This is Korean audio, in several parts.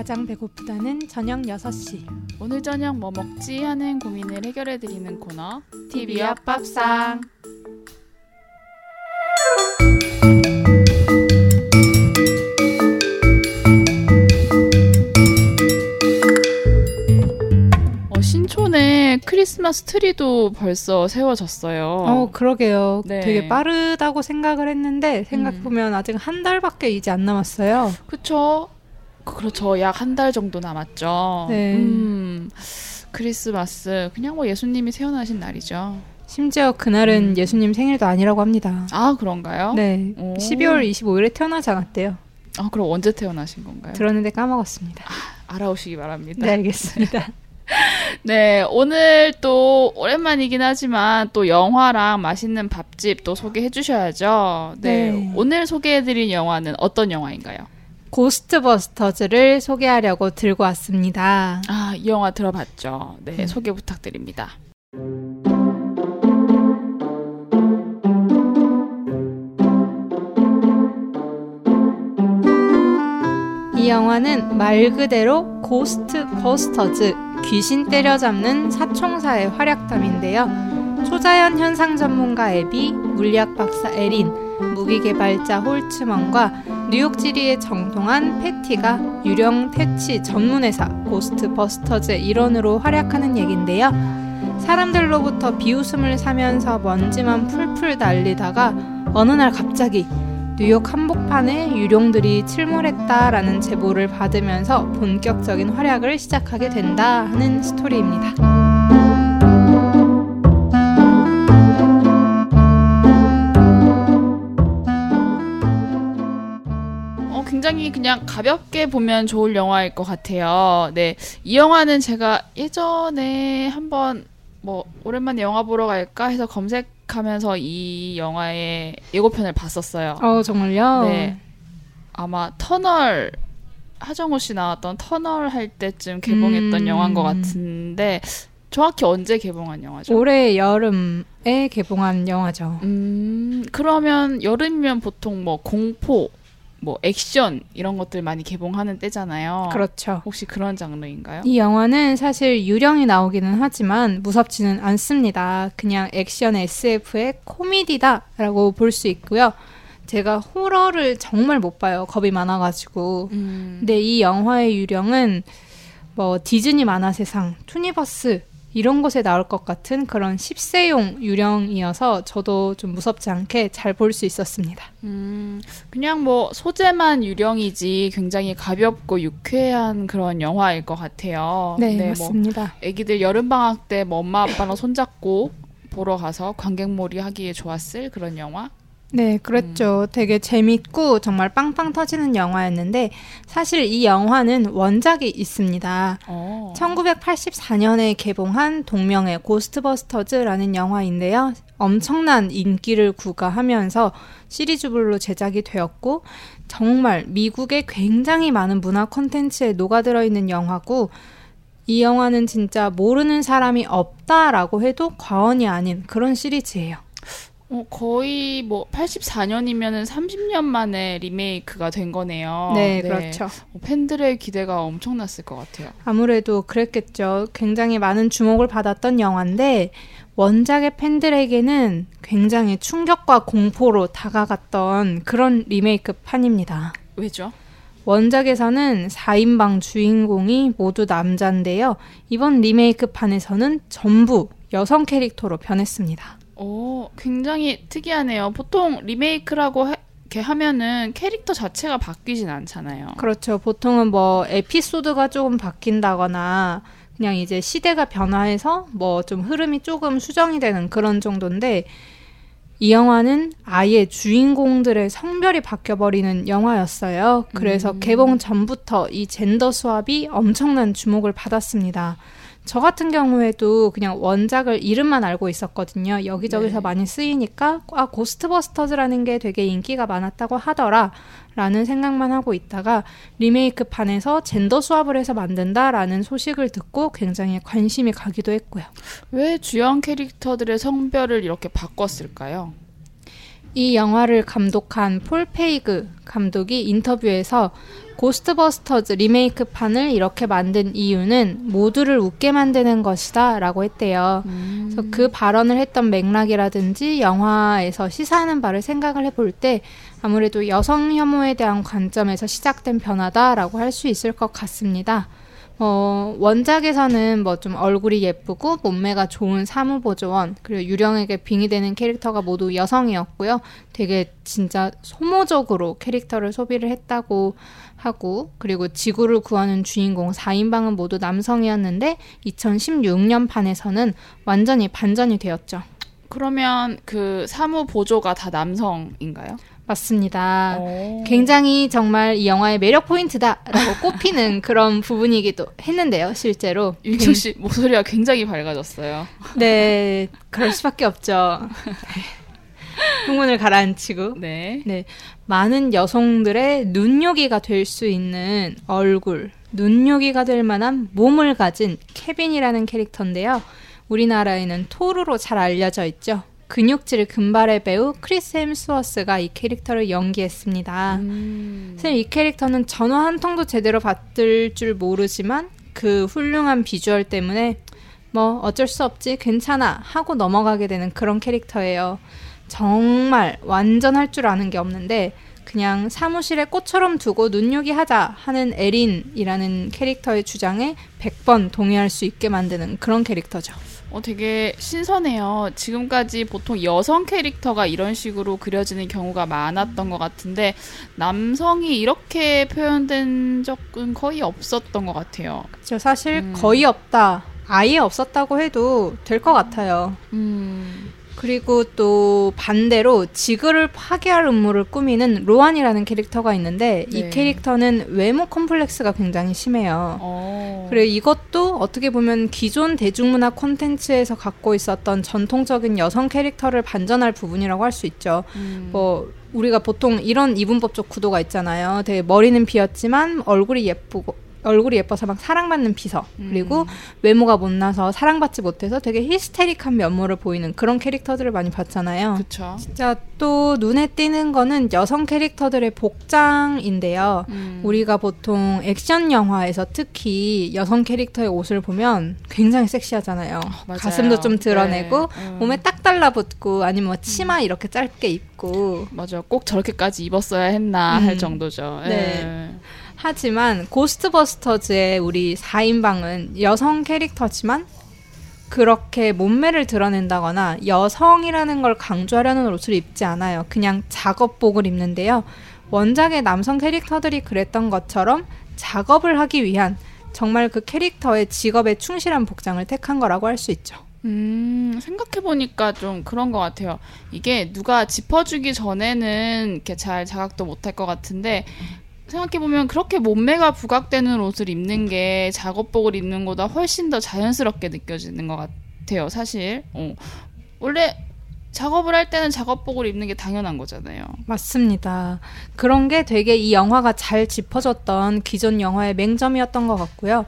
가장 배고프다는 저녁 6시. 오늘 저녁 뭐 먹지 하는 고민을 해결해 드리는 코너 TV 앞 밥상. 어, 신촌에 크리스마스 트리도 벌써 세워졌어요. 어, 그러게요. 네. 되게 빠르다고 생각을 했는데 생각해보면 아직 한 달밖에 이제 안 남았어요. 그쵸? 그렇죠. 약 한 달 정도 남았죠. 네. 음, 크리스마스 그냥 뭐 예수님이 태어나신 날이죠. 심지어 그날은 음. 예수님 생일도 아니라고 합니다. 아 그런가요? 네. 오. 12월 25일에 태어나지 않았대요. 아 그럼 언제 태어나신 건가요? 들었는데 까먹었습니다. 알아오시기 바랍니다. 네, 알겠습니다. 네, 오늘 또 오랜만이긴 하지만 또 영화랑 맛있는 밥집 또 소개해 주셔야죠. 네, 네. 오늘 소개해 드린 영화는 어떤 영화인가요? 고스트버스터즈를 소개하려고 들고 왔습니다. 아, 이 영화 들어봤죠. 네, 음. 소개 부탁드립니다. 이 영화는 말 그대로 고스트 버스터즈 귀신 때려잡는 사총사의 활약담인데요. 초자연 현상 전문가 에비, 물리학 박사 에린, 무기 개발자 홀츠먼과 뉴욕 지리에 정통한 패티가 유령 퇴치 전문회사 고스트 버스터즈의 일원으로 활약하는 얘긴데요. 사람들로부터 비웃음을 사면서 먼지만 풀풀 날리다가 어느 날 갑자기 뉴욕 한복판에 유령들이 출몰했다라는 제보를 받으면서 본격적인 활약을 시작하게 된다 하는 스토리입니다. 굉장히 그냥 가볍게 보면 좋을 영화일 것 같아요. 네, 이 영화는 제가 예전에 한번 뭐 오랜만에 영화 보러 갈까 해서 검색하면서 이 영화의 예고편을 봤었어요. 어 정말요? 네. 아마 터널 하정우 씨 나왔던 터널 할 때쯤 개봉했던 음. 영화인 것 같은데 정확히 언제 개봉한 영화죠? 올해 여름에 개봉한 영화죠. 음 그러면 여름이면 보통 뭐 공포, 뭐 액션 이런 것들 많이 개봉하는 때잖아요. 그렇죠. 혹시 그런 장르인가요? 이 영화는 사실 유령이 나오기는 하지만 무섭지는 않습니다. 그냥 액션 SF의 코미디다라고 볼 수 있고요. 제가 호러를 정말 못 봐요. 겁이 많아가지고. 음, 근데 이 영화의 유령은 뭐 디즈니 만화 세상, 투니버스 이런 곳에 나올 것 같은 그런 10세용 유령이어서 저도 좀 무섭지 않게 잘 볼 수 있었습니다. 음, 그냥 뭐 소재만 유령이지 굉장히 가볍고 유쾌한 그런 영화일 것 같아요. 네, 뭐 맞습니다. 애기들 여름방학 때 뭐 엄마 아빠랑 손잡고 보러 가서 관객몰이 하기에 좋았을 그런 영화? 네, 그랬죠. 되게 재밌고 정말 빵빵 터지는 영화였는데 사실 이 영화는 원작이 있습니다. 어. 1984년에 개봉한 동명의 고스트버스터즈라는 영화인데요. 엄청난 인기를 구가하면서 시리즈별로 제작이 되었고 정말 미국의 굉장히 많은 문화 콘텐츠에 녹아들어 있는 영화고 이 영화는 진짜 모르는 사람이 없다라고 해도 과언이 아닌 그런 시리즈예요. 어, 거의 뭐 84년이면은 30년 만에 리메이크가 된 거네요. 네, 그렇죠. 어, 팬들의 기대가 엄청났을 것 같아요. 아무래도 그랬겠죠. 굉장히 많은 주목을 받았던 영화인데 원작의 팬들에게는 굉장히 충격과 공포로 다가갔던 그런 리메이크 판입니다. 왜죠? 원작에서는 4인방 주인공이 모두 남자인데요. 이번 리메이크 판에서는 전부 여성 캐릭터로 변했습니다. 오, 굉장히 특이하네요. 보통 리메이크라고 해- 이렇게 하면은 캐릭터 자체가 바뀌진 않잖아요. 그렇죠. 보통은 뭐 에피소드가 조금 바뀐다거나 그냥 이제 시대가 변화해서 뭐 좀 흐름이 조금 수정이 되는 그런 정도인데 이 영화는 아예 주인공들의 성별이 바뀌어버리는 영화였어요. 그래서 음. 개봉 전부터 이 젠더 수합이 엄청난 주목을 받았습니다. 저 같은 경우에도 그냥 원작을 이름만 알고 있었거든요. 여기저기서 네. 많이 쓰이니까 아 고스트버스터즈라는 게 되게 인기가 많았다고 하더라. 라는 생각만 하고 있다가 리메이크 판에서 gender swap을 해서 만든다라는 소식을 듣고 굉장히 관심이 가기도 했고요. 왜 주연 캐릭터들의 성별을 이렇게 바꿨을까요? 이 영화를 감독한 폴 페이그 감독이 인터뷰에서 고스트버스터즈 리메이크 판을 이렇게 만든 이유는 모두를 웃게 만드는 것이다 라고 했대요. 음. 그래서 그 발언을 했던 맥락이라든지 영화에서 시사하는 바를 생각을 해볼 때 아무래도 여성 혐오에 대한 관점에서 시작된 변화다라고 할 수 있을 것 같습니다. 어, 원작에서는 뭐 좀 얼굴이 예쁘고 몸매가 좋은 사무보조원, 그리고 유령에게 빙의되는 캐릭터가 모두 여성이었고요. 되게 진짜 소모적으로 캐릭터를 소비를 했다고 하고, 그리고 지구를 구하는 주인공 4인방은 모두 남성이었는데, 2016년 판에서는 완전히 반전이 되었죠. 그러면 그 사무보조가 다 남성인가요? 맞습니다. 오. 굉장히 정말 이 영화의 매력 포인트다라고 꼽히는 그런 부분이기도 했는데요, 실제로. 윤경 씨 목소리가 굉장히 밝아졌어요. 네, 그럴 수밖에 없죠. 흥분을 가라앉히고. 네. 네. 많은 여성들의 눈요기가 될 수 있는 얼굴, 눈요기가 될 만한 몸을 가진 케빈이라는 캐릭터인데요. 우리나라에는 토르로 잘 알려져 있죠. 근육질 금발의 배우 크리스 햄스워스가 이 캐릭터를 연기했습니다. 음. 사실 이 캐릭터는 전화 한 통도 제대로 받을 줄 모르지만 그 훌륭한 비주얼 때문에 뭐 어쩔 수 없지 괜찮아 하고 넘어가게 되는 그런 캐릭터예요. 정말 완전 할 줄 아는 게 없는데 그냥 사무실에 꽃처럼 두고 눈요기 하자 하는 에린이라는 캐릭터의 주장에 100번 동의할 수 있게 만드는 그런 캐릭터죠. 어, 되게 신선해요. 지금까지 보통 여성 캐릭터가 이런 식으로 그려지는 경우가 많았던 것 같은데, 남성이 이렇게 표현된 적은 거의 없었던 것 같아요. 저 사실 음. 거의 없다. 아예 없었다고 해도 될 것 같아요. 음. 그리고 또 반대로 지구를 파괴할 음모를 꾸미는 로안이라는 캐릭터가 있는데 네. 이 캐릭터는 외모 컴플렉스가 굉장히 심해요. 오. 어. 그리고 이것도 어떻게 보면 기존 대중문화 콘텐츠에서 갖고 있었던 전통적인 여성 캐릭터를 반전할 부분이라고 할 수 있죠. 음. 뭐 우리가 보통 이런 이분법적 구도가 있잖아요. 되게 머리는 비었지만 얼굴이 예쁘고 얼굴이 예뻐서 막 사랑받는 비서 그리고 음. 외모가 못나서 사랑받지 못해서 되게 히스테릭한 면모를 보이는 그런 캐릭터들을 많이 봤잖아요. 그쵸. 진짜 또 눈에 띄는 거는 여성 캐릭터들의 복장인데요. 음. 우리가 보통 액션 영화에서 특히 여성 캐릭터의 옷을 보면 굉장히 섹시하잖아요. 어, 가슴도 좀 드러내고 네. 음. 몸에 딱 달라붙고 아니면 뭐 치마 음. 이렇게 짧게 입고 맞아요. 꼭 저렇게까지 입었어야 했나 할 음. 정도죠. 네. 네. 하지만 고스트버스터즈의 우리 4인방은 여성 캐릭터지만 그렇게 몸매를 드러낸다거나 여성이라는 걸 강조하려는 옷을 입지 않아요. 그냥 작업복을 입는데요. 원작의 남성 캐릭터들이 그랬던 것처럼 작업을 하기 위한 정말 그 캐릭터의 직업에 충실한 복장을 택한 거라고 할 수 있죠. 음, 생각해보니까 좀 그런 것 같아요. 이게 누가 짚어주기 전에는 이렇게 잘 자각도 못할 것 같은데, 생각해보면 그렇게 몸매가 부각되는 옷을 입는 게 작업복을 입는 것보다 훨씬 더 자연스럽게 느껴지는 것 같아요, 사실. 어. 원래 작업을 할 때는 작업복을 입는 게 당연한 거잖아요. 맞습니다. 그런 게 되게 이 영화가 잘 짚어졌던 기존 영화의 맹점이었던 것 같고요.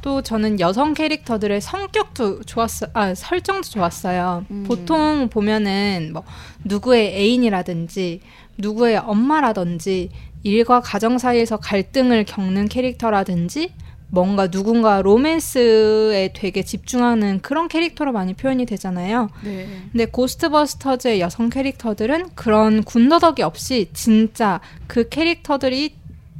또 저는 여성 캐릭터들의 성격도 좋았어, 아, 설정도 좋았어요. 음. 보통 보면은 뭐, 누구의 애인이라든지, 누구의 엄마라든지, 일과 가정 사이에서 갈등을 겪는 캐릭터라든지 뭔가 누군가 로맨스에 되게 집중하는 그런 캐릭터로 많이 표현이 되잖아요. 네. 근데 고스트버스터즈의 여성 캐릭터들은 그런 군더더기 없이 진짜 그 캐릭터들이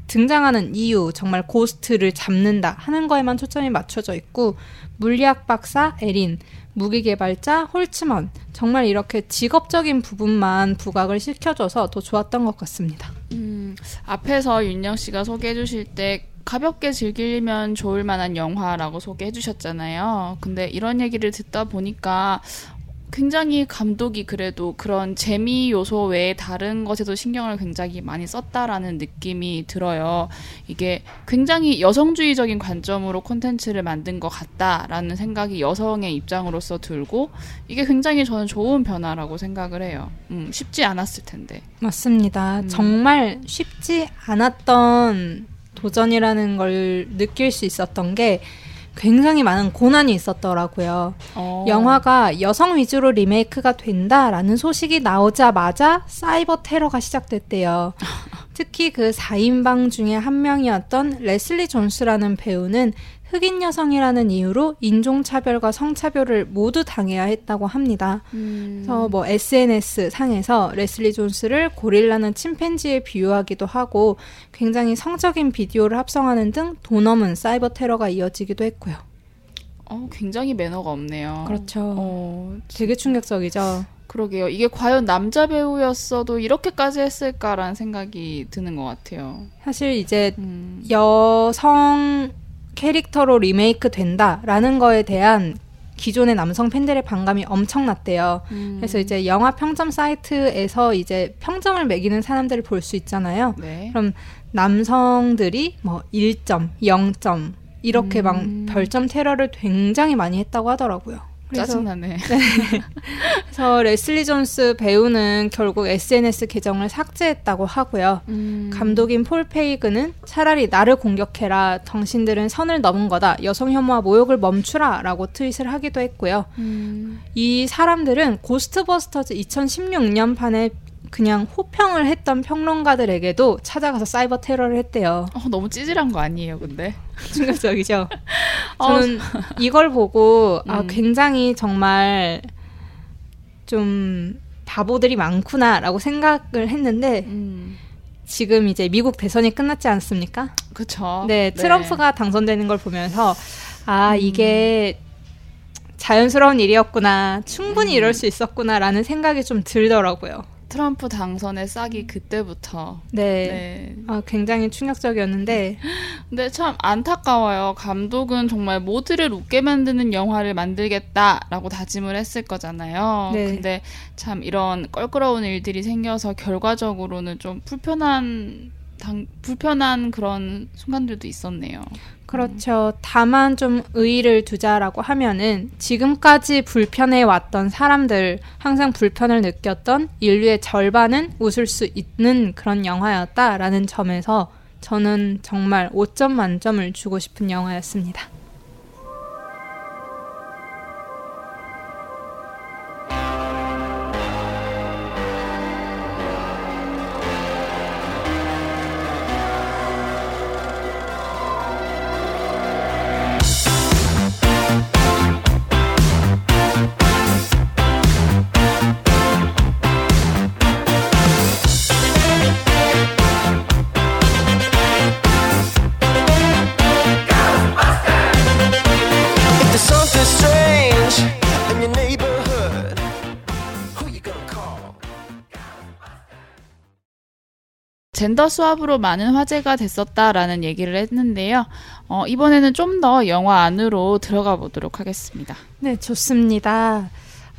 등장하는 이유, 정말 ghost를 잡는다 하는 거에만 초점이 맞춰져 있고 물리학 박사 에린, 무기 개발자 홀츠먼 정말 이렇게 직업적인 부분만 부각을 시켜줘서 더 좋았던 것 같습니다. 음, 앞에서 윤영 씨가 소개해 주실 때 가볍게 즐기면 좋을 만한 영화라고 소개해 주셨잖아요. 근데 이런 얘기를 듣다 보니까 굉장히 감독이 그래도 그런 재미 요소 외에 다른 것에도 신경을 굉장히 많이 썼다라는 느낌이 들어요. 이게 굉장히 여성주의적인 관점으로 콘텐츠를 만든 것 같다라는 생각이 여성의 입장으로서 들고 이게 굉장히 저는 좋은 변화라고 생각을 해요. 음, 쉽지 않았을 텐데. 맞습니다. 음. 정말 쉽지 않았던 도전이라는 걸 느낄 수 있었던 게 굉장히 많은 고난이 있었더라고요. 어. 영화가 여성 위주로 리메이크가 된다라는 소식이 나오자마자 사이버 테러가 시작됐대요. 특히 그 4인방 중에 한 명이었던 레슬리 존스라는 배우는 흑인 여성이라는 이유로 인종차별과 성차별을 모두 당해야 했다고 합니다. 음. 그래서 뭐 SNS 상에서 레슬리 존스를 고릴라는 침팬지에 비유하기도 하고 굉장히 성적인 비디오를 합성하는 등 도넘은 사이버 테러가 이어지기도 했고요. 어, 굉장히 매너가 없네요. 그렇죠. 어, 되게 충격적이죠. 그러게요. 이게 과연 남자 배우였어도 이렇게까지 했을까라는 생각이 드는 것 같아요. 사실 이제 음. 여성 캐릭터로 리메이크 된다라는 거에 대한 기존의 남성 팬들의 반감이 엄청났대요. 음. 그래서 이제 영화 평점 사이트에서 이제 평점을 매기는 사람들을 볼 수 있잖아요. 네. 그럼 남성들이 뭐 1점, 0점 이렇게 막 음. 별점 테러를 굉장히 많이 했다고 하더라고요. 그래서, 짜증나네. 그래서 레슬리 존스 배우는 결국 SNS 계정을 삭제했다고 하고요. 음. 감독인 폴 페이그는 차라리 나를 공격해라. 당신들은 선을 넘은 거다. 여성 혐오와 모욕을 멈추라. 라고 트윗을 하기도 했고요. 음. 이 사람들은 고스트버스터즈 2016년 판에 그냥 호평을 했던 평론가들에게도 찾아가서 사이버 테러를 했대요. 어, 너무 찌질한 거 아니에요, 근데? 충격적이죠. 어, 저는 이걸 보고 아 음. 굉장히 정말 좀 바보들이 많구나라고 생각을 했는데 음. 지금 이제 미국 대선이 끝났지 않습니까? 그쵸. 네, 트럼프가 당선되는 걸 보면서 아 음. 이게 자연스러운 일이었구나, 충분히 음. 이럴 수 있었구나라는 생각이 좀 들더라고요. 트럼프 당선의 싹이 그때부터. 네, 네. 아, 굉장히 충격적이었는데 근데 참 안타까워요. 감독은 정말 모두를 웃게 만드는 영화를 만들겠다라고 다짐을 했을 거잖아요. 네. 근데 참 이런 껄끄러운 일들이 생겨서 결과적으로는 좀 불편한 당, 불편한 그런 순간들도 있었네요. 그렇죠. 다만 좀 의의를 두자라고 하면은 지금까지 불편해 왔던 사람들, 항상 불편을 느꼈던 인류의 절반은 웃을 수 있는 그런 영화였다라는 점에서 저는 정말 5점 만점을 주고 싶은 영화였습니다. 젠더 수업으로 많은 화제가 됐었다라는 얘기를 했는데요. 어, 이번에는 좀 더 영화 안으로 들어가 보도록 하겠습니다. 네, 좋습니다.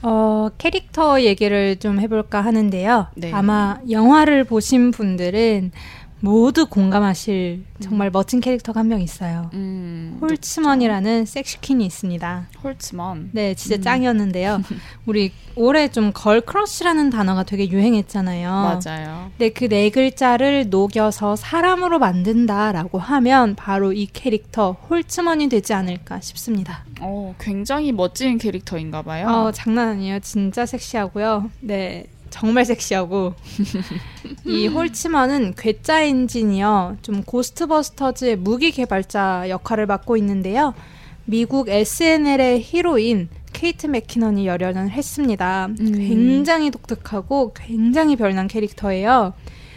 어, 캐릭터 얘기를 좀 해볼까 하는데요. 네. 아마 영화를 보신 분들은 모두 공감하실 정말 멋진 캐릭터가 한 명 있어요. 음, 홀츠먼이라는 섹시퀸이 있습니다. 홀츠먼. 네, 진짜 음. 짱이었는데요. 우리 올해 좀 girl crush라는 단어가 되게 유행했잖아요. 맞아요. 근데 그 네 글자를 녹여서 사람으로 만든다라고 하면 바로 이 캐릭터 홀츠먼이 되지 않을까 싶습니다. 어, 굉장히 멋진 캐릭터인가 봐요. 어, 장난 아니에요. 진짜 섹시하고요. 네. 정말 섹시하고 이 홀츠먼은 괴짜 엔지니어 좀 고스트버스터즈의 무기 개발자 역할을 맡고 있는데요. 미국 SNL의 히로인 케이트 맥키넌이 열연을 했습니다. 음. 굉장히 독특하고 굉장히 별난 캐릭터예요.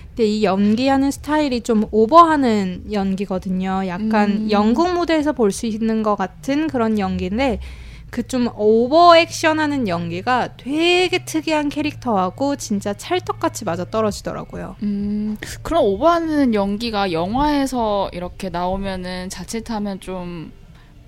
근데 이 연기하는 스타일이 좀 오버하는 연기거든요. 약간 음. 영국 무대에서 볼 수 있는 것 같은 그런 연기인데 그 좀 오버 액션하는 연기가 되게 특이한 캐릭터하고 진짜 찰떡같이 맞아 떨어지더라고요. 음, 그런 오버하는 연기가 영화에서 이렇게 나오면은 자칫하면 좀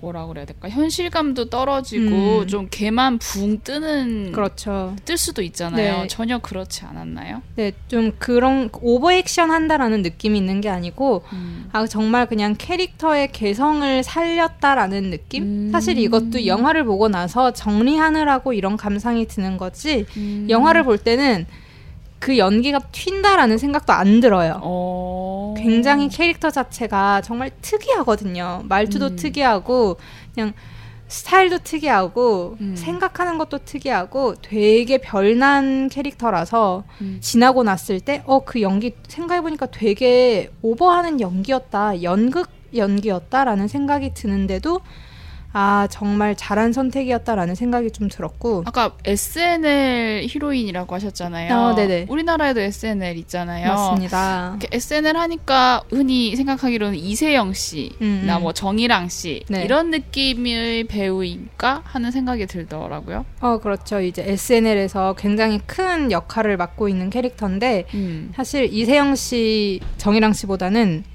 뭐라 그래야 될까 현실감도 떨어지고 음. 좀 개만 붕 뜨는 그렇죠. 뜰 수도 있잖아요. 네. 전혀 그렇지 않았나요? 네, 좀 그런 오버 액션 한다라는 느낌이 있는 게 아니고 음. 아 정말 그냥 캐릭터의 개성을 살렸다라는 느낌? 음. 사실 이것도 영화를 보고 나서 정리하느라고 이런 감상이 드는 거지. 음. 영화를 볼 때는 그 연기가 튄다라는 생각도 안 들어요. 어. 굉장히 캐릭터 자체가 정말 특이하거든요. 말투도 음. 특이하고 그냥 스타일도 특이하고 음. 생각하는 것도 특이하고 되게 별난 캐릭터라서 음. 지나고 났을 때 어 그 연기 생각해 보니까 되게 오버하는 연기였다. 연극 연기였다라는 생각이 드는데도 아 정말 잘한 선택이었다라는 생각이 좀 들었고 아까 SNL 히로인이라고 하셨잖아요. 어, 네네. 우리나라에도 SNL 있잖아요. 맞습니다. SNL 하니까 흔히 생각하기로는 이세영 씨나 음, 음. 뭐 정일랑 씨 네. 이런 느낌의 배우인가 하는 생각이 들더라고요. 어 그렇죠. 이제 SNL에서 굉장히 큰 역할을 맡고 있는 캐릭터인데 음. 사실 이세영 씨, 정일랑 씨보다는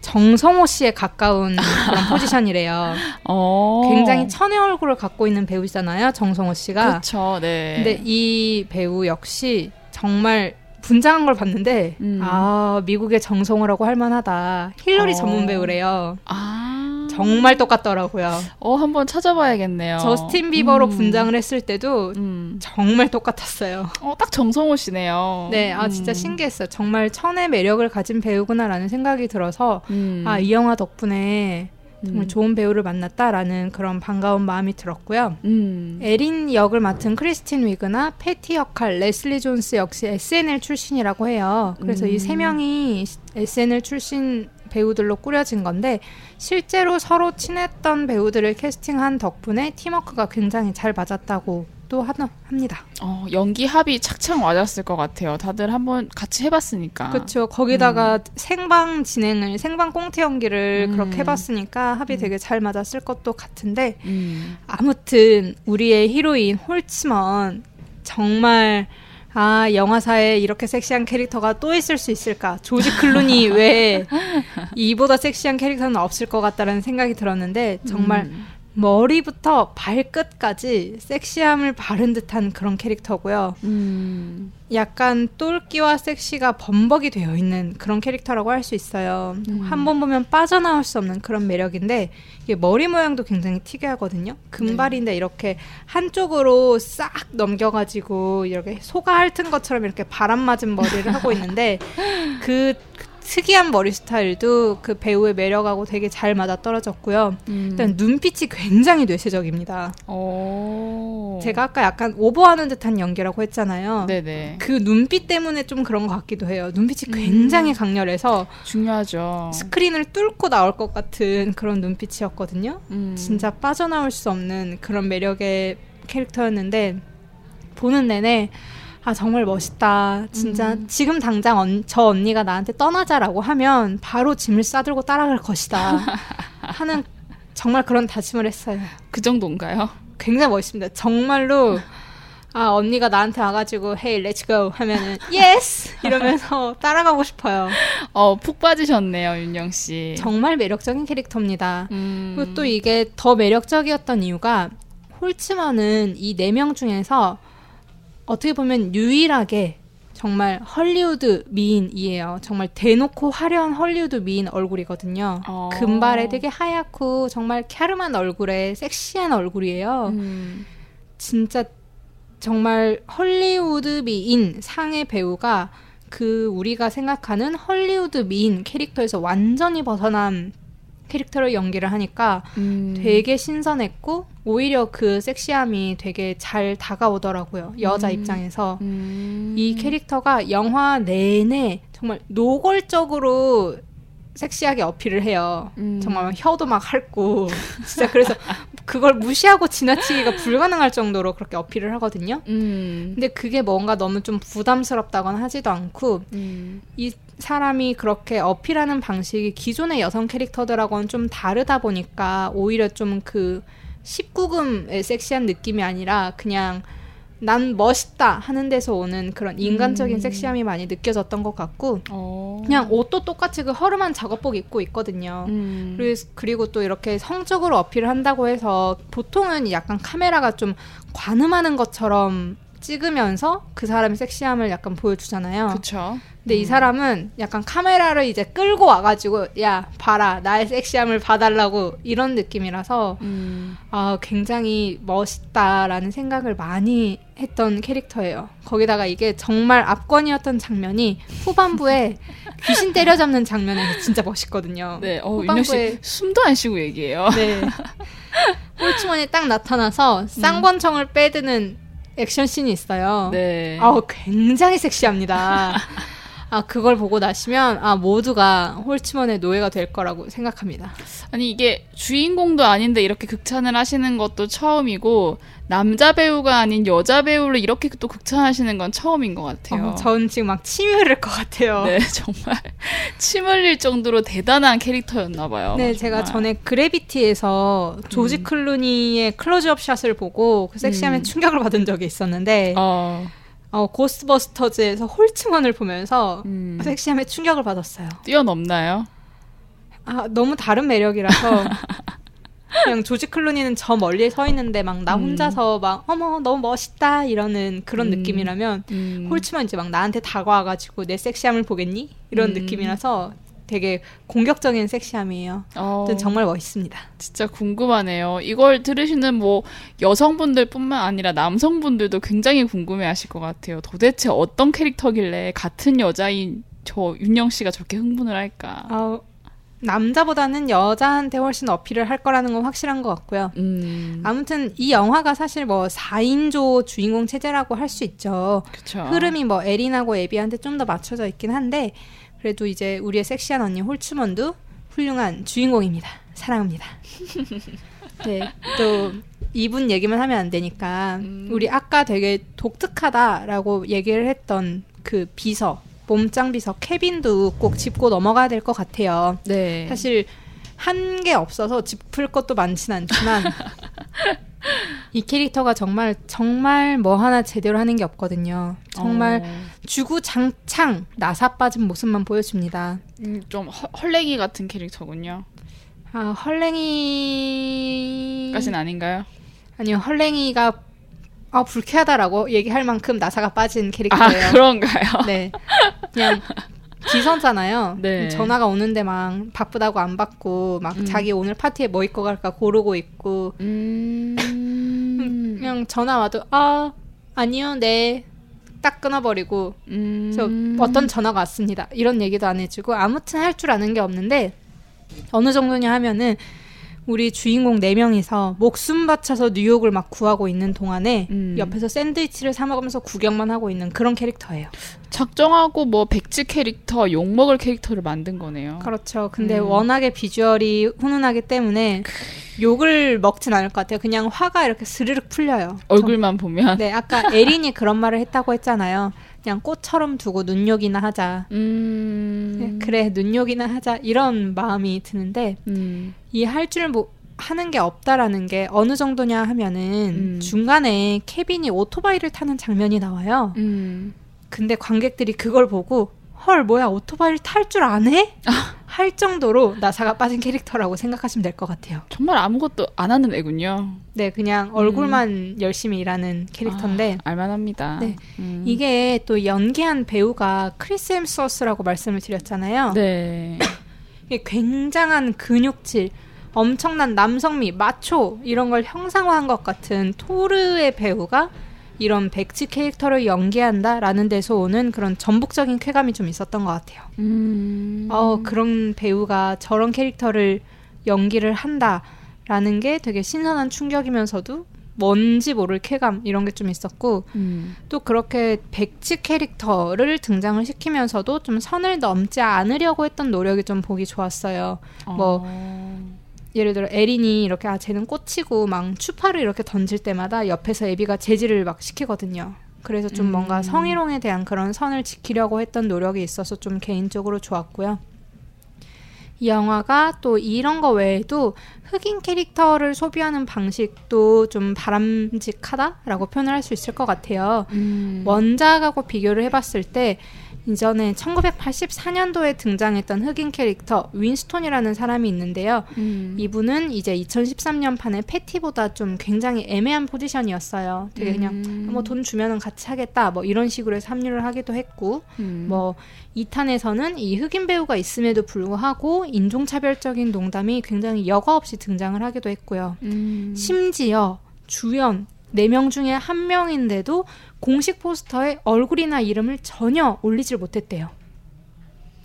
정성호 씨에 가까운 그런 포지션이래요. 어. 굉장히 천의 얼굴을 갖고 있는 배우잖아요, 정성호 씨가. 그렇죠. 네. 근데 이 배우 역시 정말 분장한 걸 봤는데 음. 아 미국의 정성호라고 할 만하다. 힐러리 어. 전문 배우래요. 아. 정말 똑같더라고요. 어 한번 찾아봐야겠네요. 저스틴 비버로 음. 분장을 했을 때도 음. 정말 똑같았어요. 어, 딱 정성호 씨네요. 네, 아 진짜 음. 신기했어요. 정말 천의 매력을 가진 배우구나라는 생각이 들어서 음. 아이 영화 덕분에 정말 음. 좋은 배우를 만났다라는 그런 반가운 마음이 들었고요. 음. 에린 역을 맡은 크리스틴 위그나 패티 역할 레슬리 존스 역시 SNL 출신이라고 해요. 그래서 이 세 음. 명이 SNL 출신 배우들로 꾸려진 건데 실제로 서로 친했던 배우들을 캐스팅한 덕분에 팀워크가 굉장히 잘 맞았다고 또 하나 합니다. 어, 연기 합이 착착 맞았을 것 같아요. 다들 한번 같이 해봤으니까. 그렇죠. 거기다가 생방 진행을 생방 꽁트 연기를 음. 그렇게 해봤으니까 합이 되게 잘 맞았을 것도 같은데 음. 아무튼 우리의 히로인 홀츠먼 정말 아 영화사에 이렇게 섹시한 캐릭터가 또 있을 수 있을까? 조지 클루니 외에 이보다 섹시한 캐릭터는 없을 것 같다라는 생각이 들었는데 정말 음. 머리부터 발끝까지 섹시함을 바른 듯한 그런 캐릭터고요. 음. 약간 똘끼와 섹시가 범벅이 되어 있는 그런 캐릭터라고 할 수 있어요. 음. 한번 보면 빠져나올 수 없는 그런 매력인데 이게 머리 모양도 굉장히 특이하거든요. 금발인데 이렇게 한쪽으로 싹 넘겨가지고 이렇게 소가 핥은 것처럼 이렇게 바람 맞은 머리를 하고 있는데 그 특이한 머리 스타일도 그 배우의 매력하고 되게 잘 맞아 떨어졌고요. 음. 일단 눈빛이 굉장히 뇌세적입니다. 오. 제가 아까 약간 오버하는 듯한 연기라고 했잖아요. 네네. 그 눈빛 때문에 좀 그런 것 같기도 해요. 눈빛이 굉장히 강렬해서 중요하죠. 스크린을 뚫고 나올 것 같은 그런 눈빛이었거든요. 음. 진짜 빠져나올 수 없는 그런 매력의 캐릭터였는데 보는 내내 아 정말 멋있다. 진짜 음. 지금 당장 언- 저 언니가 나한테 떠나자라고 하면 바로 짐을 싸들고 따라갈 것이다. 하는 정말 그런 다짐을 했어요. 그 정도인가요? 굉장히 멋있습니다. 정말로 아 언니가 나한테 와가지고 hey let's go 하면은 yes 이러면서 따라가고 싶어요. 어, 푹 빠지셨네요, 윤영 씨. 정말 매력적인 캐릭터입니다. 음. 그리고 또 이게 더 매력적이었던 이유가 홀츠먼은 이 네 명 중에서 어떻게 보면 유일하게 정말 헐리우드 미인이에요. 정말 대놓고 화려한 헐리우드 미인 얼굴이거든요. 어. 금발에 되게 하얗고 정말 캬름한 얼굴에 섹시한 얼굴이에요. 음. 진짜 정말 헐리우드 미인 상의 배우가 그 우리가 생각하는 헐리우드 미인 캐릭터에서 완전히 벗어난 캐릭터를 연기를 하니까 음. 되게 신선했고 오히려 그 섹시함이 되게 잘 다가오더라고요 여자 음. 입장에서 음. 이 캐릭터가 영화 내내 정말 노골적으로 섹시하게 어필을 해요. 음. 정말 막 혀도 막 핥고 진짜 그래서 그걸 무시하고 지나치기가 불가능할 정도로 그렇게 어필을 하거든요. 음. 근데 그게 뭔가 너무 좀 부담스럽다거나 하지도 않고 음. 이 사람이 그렇게 어필하는 방식이 기존의 여성 캐릭터들하고는 좀 다르다 보니까 오히려 좀 그 19금의 섹시한 느낌이 아니라 그냥 난 멋있다 하는 데서 오는 그런 인간적인 음. 섹시함이 많이 느껴졌던 것 같고 어. 그냥 옷도 똑같이 그 허름한 작업복 입고 있거든요. 음. 그리고, 그리고 또 이렇게 성적으로 어필을 한다고 해서 보통은 약간 카메라가 좀 관음하는 것처럼 찍으면서 그 사람의 섹시함을 약간 보여주잖아요. 그쵸. 근데 이 사람은 약간 카메라를 이제 끌고 와가지고 야 봐라 나의 섹시함을 봐달라고 이런 느낌이라서 음. 음. 아, 굉장히 멋있다라는 생각을 많이 했던 캐릭터예요. 거기다가 이게 정말 압권이었던 장면이 후반부에 귀신 때려잡는 장면에서 진짜 멋있거든요. 네, 어, 후반부에 숨도 안 쉬고 얘기해요. 네. 홀츠먼이 딱 나타나서 쌍권총을 빼드는 액션 씬이 있어요. 네. 아우 굉장히 섹시합니다. 아 그걸 보고 나시면 아 모두가 홀츠먼의 노예가 될 거라고 생각합니다. 아니 이게 주인공도 아닌데 이렇게 극찬을 하시는 것도 처음이고 남자 배우가 아닌 여자 배우를 이렇게 또 극찬하시는 건 처음인 것 같아요. 어, 전 지금 막 침이 흐를 것 같아요. 네, 정말 침 흘릴 정도로 대단한 캐릭터였나 봐요. 네, 제가 정말. 전에 그래비티에서 조지 음. 클루니의 클로즈업 샷을 보고 그 섹시함에 음. 충격을 받은 적이 있었는데 어, 어, 고스트버스터즈에서 홀츠먼을 보면서 음, 섹시함에 충격을 받았어요. 뛰어넘나요? 아, 너무 다른 매력이라서 그냥 조지 클루니는 저 멀리에 서 있는데 막 나 음. 혼자서 막 어머 너무 멋있다 이러는 그런 음. 느낌이라면 음, 홀츠먼 이제 막 나한테 다가와가지고 내 섹시함을 보겠니 이런 음. 느낌이라서 되게 공격적인 섹시함이에요. 어, 정말 멋있습니다. 진짜 궁금하네요. 이걸 들으시는 뭐 여성분들뿐만 아니라 남성분들도 굉장히 궁금해하실 것 같아요. 도대체 어떤 캐릭터길래 같은 여자인 저 윤영 씨가 저렇게 흥분을 할까? 어, 남자보다는 여자한테 훨씬 어필을 할 거라는 건 확실한 것 같고요. 음, 아무튼 이 영화가 사실 뭐 4인조 주인공 체제라고 할 수 있죠. 그쵸. 흐름이 뭐 에린하고 에비한테 좀 더 맞춰져 있긴 한데 그래도 이제 우리의 섹시한 언니 홀츠먼도 훌륭한 주인공입니다. 사랑합니다. 네, 또 이분 얘기만 하면 안 되니까 음. 우리 아까 되게 독특하다라고 얘기를 했던 그 비서 몸짱 비서 케빈도 꼭 짚고 넘어가야 될 것 같아요. 네. 사실 한 게 없어서 짚을 것도 많진 않지만 이 캐릭터가 정말 정말 뭐 하나 제대로 하는 게 없거든요. 정말 어, 주구장창 나사 빠진 모습만 보여줍니다. 음, 좀 헐- 헐레기 같은 캐릭터군요. 아 헐랭이 까진 아닌가요? 아니요 헐랭이가 아 불쾌하다라고 얘기할 만큼 나사가 빠진 아 캐릭터예요. 그런가요? 네, 그냥 비서잖아요. 네. 전화가 오는데 막 바쁘다고 안 받고 막 음. 자기 오늘 파티에 뭐 입고 갈까 고르고 있고 음, 그냥 전화 와도 아 아니요 네. 딱 끊어버리고 음, 저 어떤 전화가 왔습니다. 이런 얘기도 안 해주고 아무튼 할 줄 아는 게 없는데 어느 정도냐 하면은 우리 주인공 네 명이서 목숨 바쳐서 뉴욕을 막 구하고 있는 동안에 음. 옆에서 샌드위치를 사 먹으면서 구경만 하고 있는 그런 캐릭터예요. 작정하고 뭐 백지 캐릭터, 욕 먹을 캐릭터를 만든 거네요. 그렇죠. 근데 음. 워낙에 비주얼이 훈훈하기 때문에 욕을 먹진 않을 것 같아요. 그냥 화가 이렇게 스르륵 풀려요. 얼굴만 보면. 네, 아까 에린이 그런 말을 했다고 했잖아요. 그냥 꽃처럼 두고 눈욕이나 하자. 음. 네, 그래, 눈욕이나 하자. 이런 마음이 드는데, 음. 이할줄 뭐, 하는 게 없다라는 게 어느 정도냐 하면은 음. 중간에 케빈이 오토바이를 타는 장면이 나와요. 음. 근데 관객들이 그걸 보고 헐 뭐야 오토바이를 탈 줄 아네? 할 정도로 나사가 빠진 캐릭터라고 생각하시면 될 것 같아요. 정말 아무것도 안 하는 애군요. 네, 그냥 얼굴만 열심히 일하는 캐릭터인데 아, 알만합니다. 네. 음. 이게 또 연기한 배우가 크리스 햄스워스라고 말씀을 드렸잖아요. 네. 굉장한 근육질, 엄청난 남성미, 마초 이런 걸 형상화한 것 같은 토르의 배우가 이런 백지 캐릭터를 연기한다라는 데서 오는 그런 전복적인 쾌감이 좀 있었던 것 같아요. 음. 어, 그런 배우가 저런 캐릭터를 연기를 한다라는 게 되게 신선한 충격이면서도 뭔지 모를 쾌감 이런 게 좀 있었고 음. 또 그렇게 백지 캐릭터를 등장을 시키면서도 좀 선을 넘지 않으려고 했던 노력이 좀 보기 좋았어요. 뭐 어. 예를 들어 에린이 이렇게 아 쟤는 꽂히고 막 추파를 이렇게 던질 때마다 옆에서 에비가 제지를 막 시키거든요. 그래서 좀 음. 뭔가 성희롱에 대한 그런 선을 지키려고 했던 노력이 있어서 좀 개인적으로 좋았고요. 이 영화가 또 이런 거 외에도 흑인 캐릭터를 소비하는 방식도 좀 바람직하다라고 표현을 할 수 있을 것 같아요. 음. 원작하고 비교를 해봤을 때 이전에 1984년도에 등장했던 흑인 캐릭터 윈스톤이라는 사람이 있는데요. 음. 이분은 이제 2013년 판의 패티보다 좀 굉장히 애매한 포지션이었어요. 되게 그냥 음. 뭐돈 주면은 같이 하겠다 뭐 이런 식으로 해서 합류를 하기도 했고 음. 뭐 2탄에서는 이 흑인 배우가 있음에도 불구하고 인종차별적인 농담이 굉장히 여과 없이 등장을 하기도 했고요. 음. 심지어 주연 4명 중에 한 명인데도 공식 포스터에 얼굴이나 이름을 전혀 올리질 못했대요.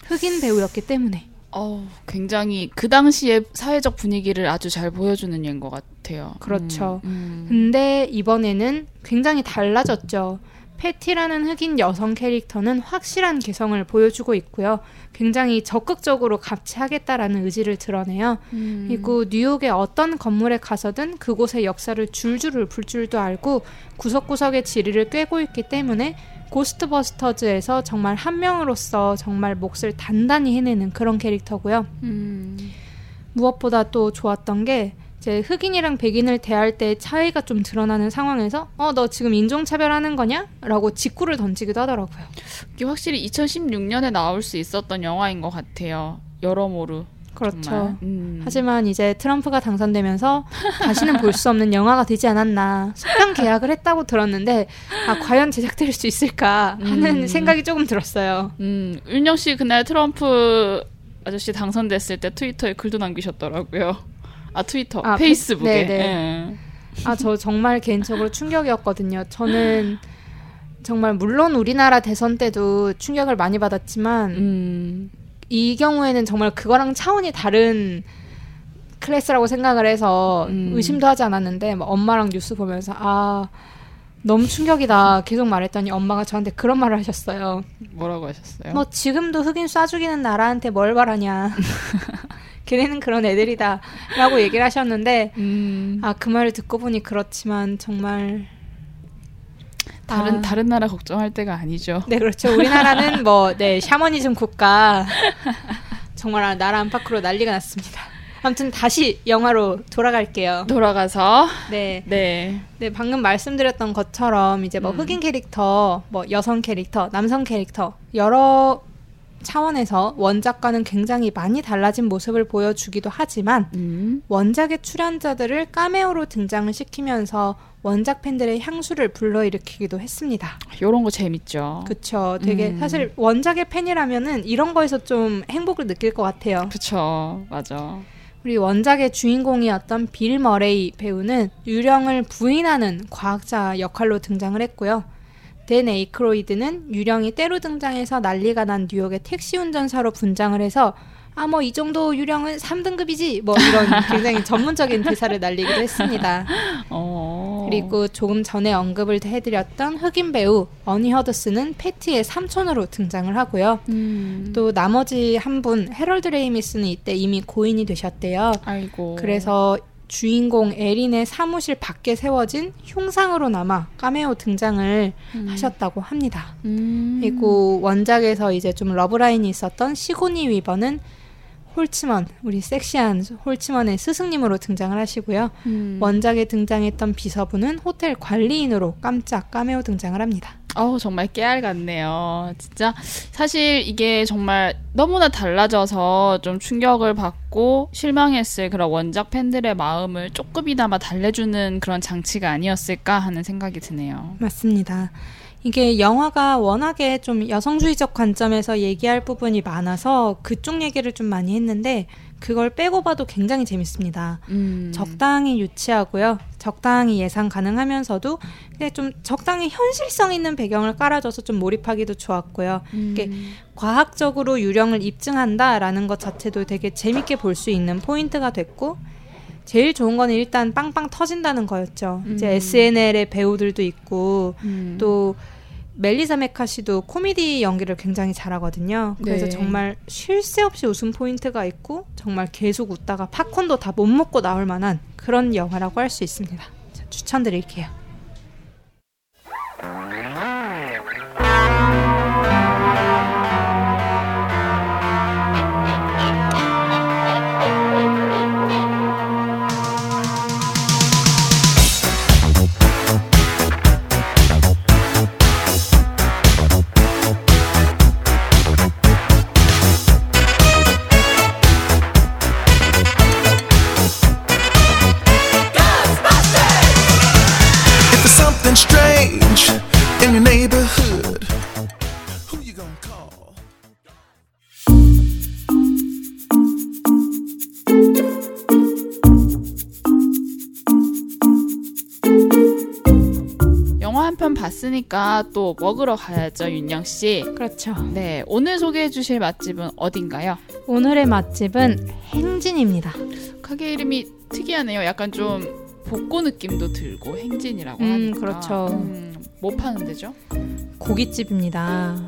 흑인 배우였기 때문에. 어우, 굉장히 그 당시의 사회적 분위기를 아주 잘 보여주는 예인 것 같아요. 그렇죠. 음, 음. 근데 이번에는 굉장히 달라졌죠. 패티라는 흑인 여성 캐릭터는 확실한 개성을 보여주고 있고요. 굉장히 적극적으로 같이 하겠다라는 의지를 드러내요. 음. 그리고 뉴욕의 어떤 건물에 가서든 그곳의 역사를 줄줄을 불 줄도 알고 구석구석의 지리를 꿰고 있기 때문에 고스트버스터즈에서 정말 한 명으로서 정말 몫을 단단히 해내는 그런 캐릭터고요. 음. 무엇보다 또 좋았던 게 이제 흑인이랑 백인을 대할 때 차이가 좀 드러나는 상황에서 어 너 지금 인종차별하는 거냐? 라고 직구를 던지기도 하더라고요. 이게 확실히 2016년에 나올 수 있었던 영화인 것 같아요. 여러모로. 그렇죠. 음. 하지만 이제 트럼프가 당선되면서 다시는 볼 수 없는 영화가 되지 않았나. 속편 계약을 했다고 들었는데 아 과연 제작될 수 있을까 하는 음. 생각이 조금 들었어요. 음, 윤영 씨 그날 트럼프 아저씨 당선됐을 때 트위터에 글도 남기셨더라고요. 아 트위터, 아, 페- 페이스북에. 네네. 예. 아저 정말 개인적으로 충격이었거든요. 저는 정말 물론 우리나라 대선 때도 충격을 많이 받았지만 음, 이 경우에는 정말 그거랑 차원이 다른 클래스라고 생각을 해서 음. 의심도 하지 않았는데 막 엄마랑 뉴스 보면서 아 너무 충격이다 계속 말했더니 엄마가 저한테 그런 말을 하셨어요. 뭐라고 하셨어요? 뭐 지금도 흑인 쏴 죽이는 나라한테 뭘 바라냐. 걔네는 그런 애들이다라고 얘기를 하셨는데 음, 아그 말을 듣고 보니 그렇지만 정말 다른 아. 다른 나라 걱정할 때가 아니죠. 네 그렇죠. 우리나라는 뭐네 샤머니즘 국가 정말 나라 안팎으로 난리가 났습니다. 아무튼 다시 영화로 돌아갈게요. 돌아가서 네, 네. 네 방금 말씀드렸던 것처럼 이제 뭐 음. 흑인 캐릭터, 뭐 여성 캐릭터, 남성 캐릭터 여러 차원에서 원작과는 굉장히 많이 달라진 모습을 보여주기도 하지만 음. 원작의 출연자들을 카메오로 등장을 시키면서 원작 팬들의 향수를 불러일으키기도 했습니다. 요런 거 재밌죠. 그쵸. 되게 음. 사실 원작의 팬이라면은 이런 거에서 좀 행복을 느낄 것 같아요. 그쵸. 맞아. 우리 원작의 주인공이었던 빌 머레이 배우는 유령을 부인하는 과학자 역할로 등장을 했고요. 댄 에이크로이드는 유령이 때로 등장해서 난리가 난 뉴욕의 택시 운전사로 분장을 해서 아 뭐 이 정도 유령은 3등급이지 뭐 이런 굉장히 전문적인 대사를 날리기도 했습니다. 어. 그리고 조금 전에 언급을 해드렸던 흑인 배우 어니 허드슨은 패티의 삼촌으로 등장을 하고요. 음. 또 나머지 한분 헤럴드 레이미스는 이때 이미 고인이 되셨대요. 아이고. 그래서 주인공 에린의 사무실 밖에 세워진 흉상으로 남아 카메오 등장을 음. 하셨다고 합니다. 음. 그리고 원작에서 이제 좀 러브라인이 있었던 시고니 위버는 홀츠먼, 우리 섹시한 홀츠먼의 스승님으로 등장을 하시고요. 음. 원작에 등장했던 비서분은 호텔 관리인으로 깜짝 카메오 등장을 합니다. 어우, 정말 깨알 같네요. 진짜 사실 이게 정말 너무나 달라져서 좀 충격을 받고 실망했을 그런 원작 팬들의 마음을 조금이나마 달래주는 그런 장치가 아니었을까 하는 생각이 드네요. 맞습니다. 이게 영화가 워낙에 좀 여성주의적 관점에서 얘기할 부분이 많아서 그쪽 얘기를 좀 많이 했는데 그걸 빼고 봐도 굉장히 재밌습니다. 음. 적당히 유치하고요. 적당히 예상 가능하면서도 근데 좀 적당히 현실성 있는 배경을 깔아줘서 좀 몰입하기도 좋았고요. 이게 과학적으로 유령을 입증한다라는 것 자체도 되게 재밌게 볼 수 있는 포인트가 됐고 제일 좋은 거는 일단 빵빵 터진다는 거였죠. 이제 음. SNL의 배우들도 있고 음. 또 멜리사 메카시도 코미디 연기를 굉장히 잘하거든요. 그래서 네. 정말 쉴 새 없이 웃음 포인트가 있고 정말 계속 웃다가 팝콘도 다 못 먹고 나올 만한 그런 영화라고 할 수 있습니다. 자, 추천드릴게요. 봤으니까 또 먹으러 가야죠, 윤영 씨. 그렇죠. 네, 오늘 소개해 주실 맛집은 어딘가요? 오늘의 맛집은 행진입니다. 가게 이름이 특이하네요. 약간 좀 복고 느낌도 들고 행진이라고 음, 하니까. 그렇죠. 음, 뭐 파는 데죠? 고깃집입니다.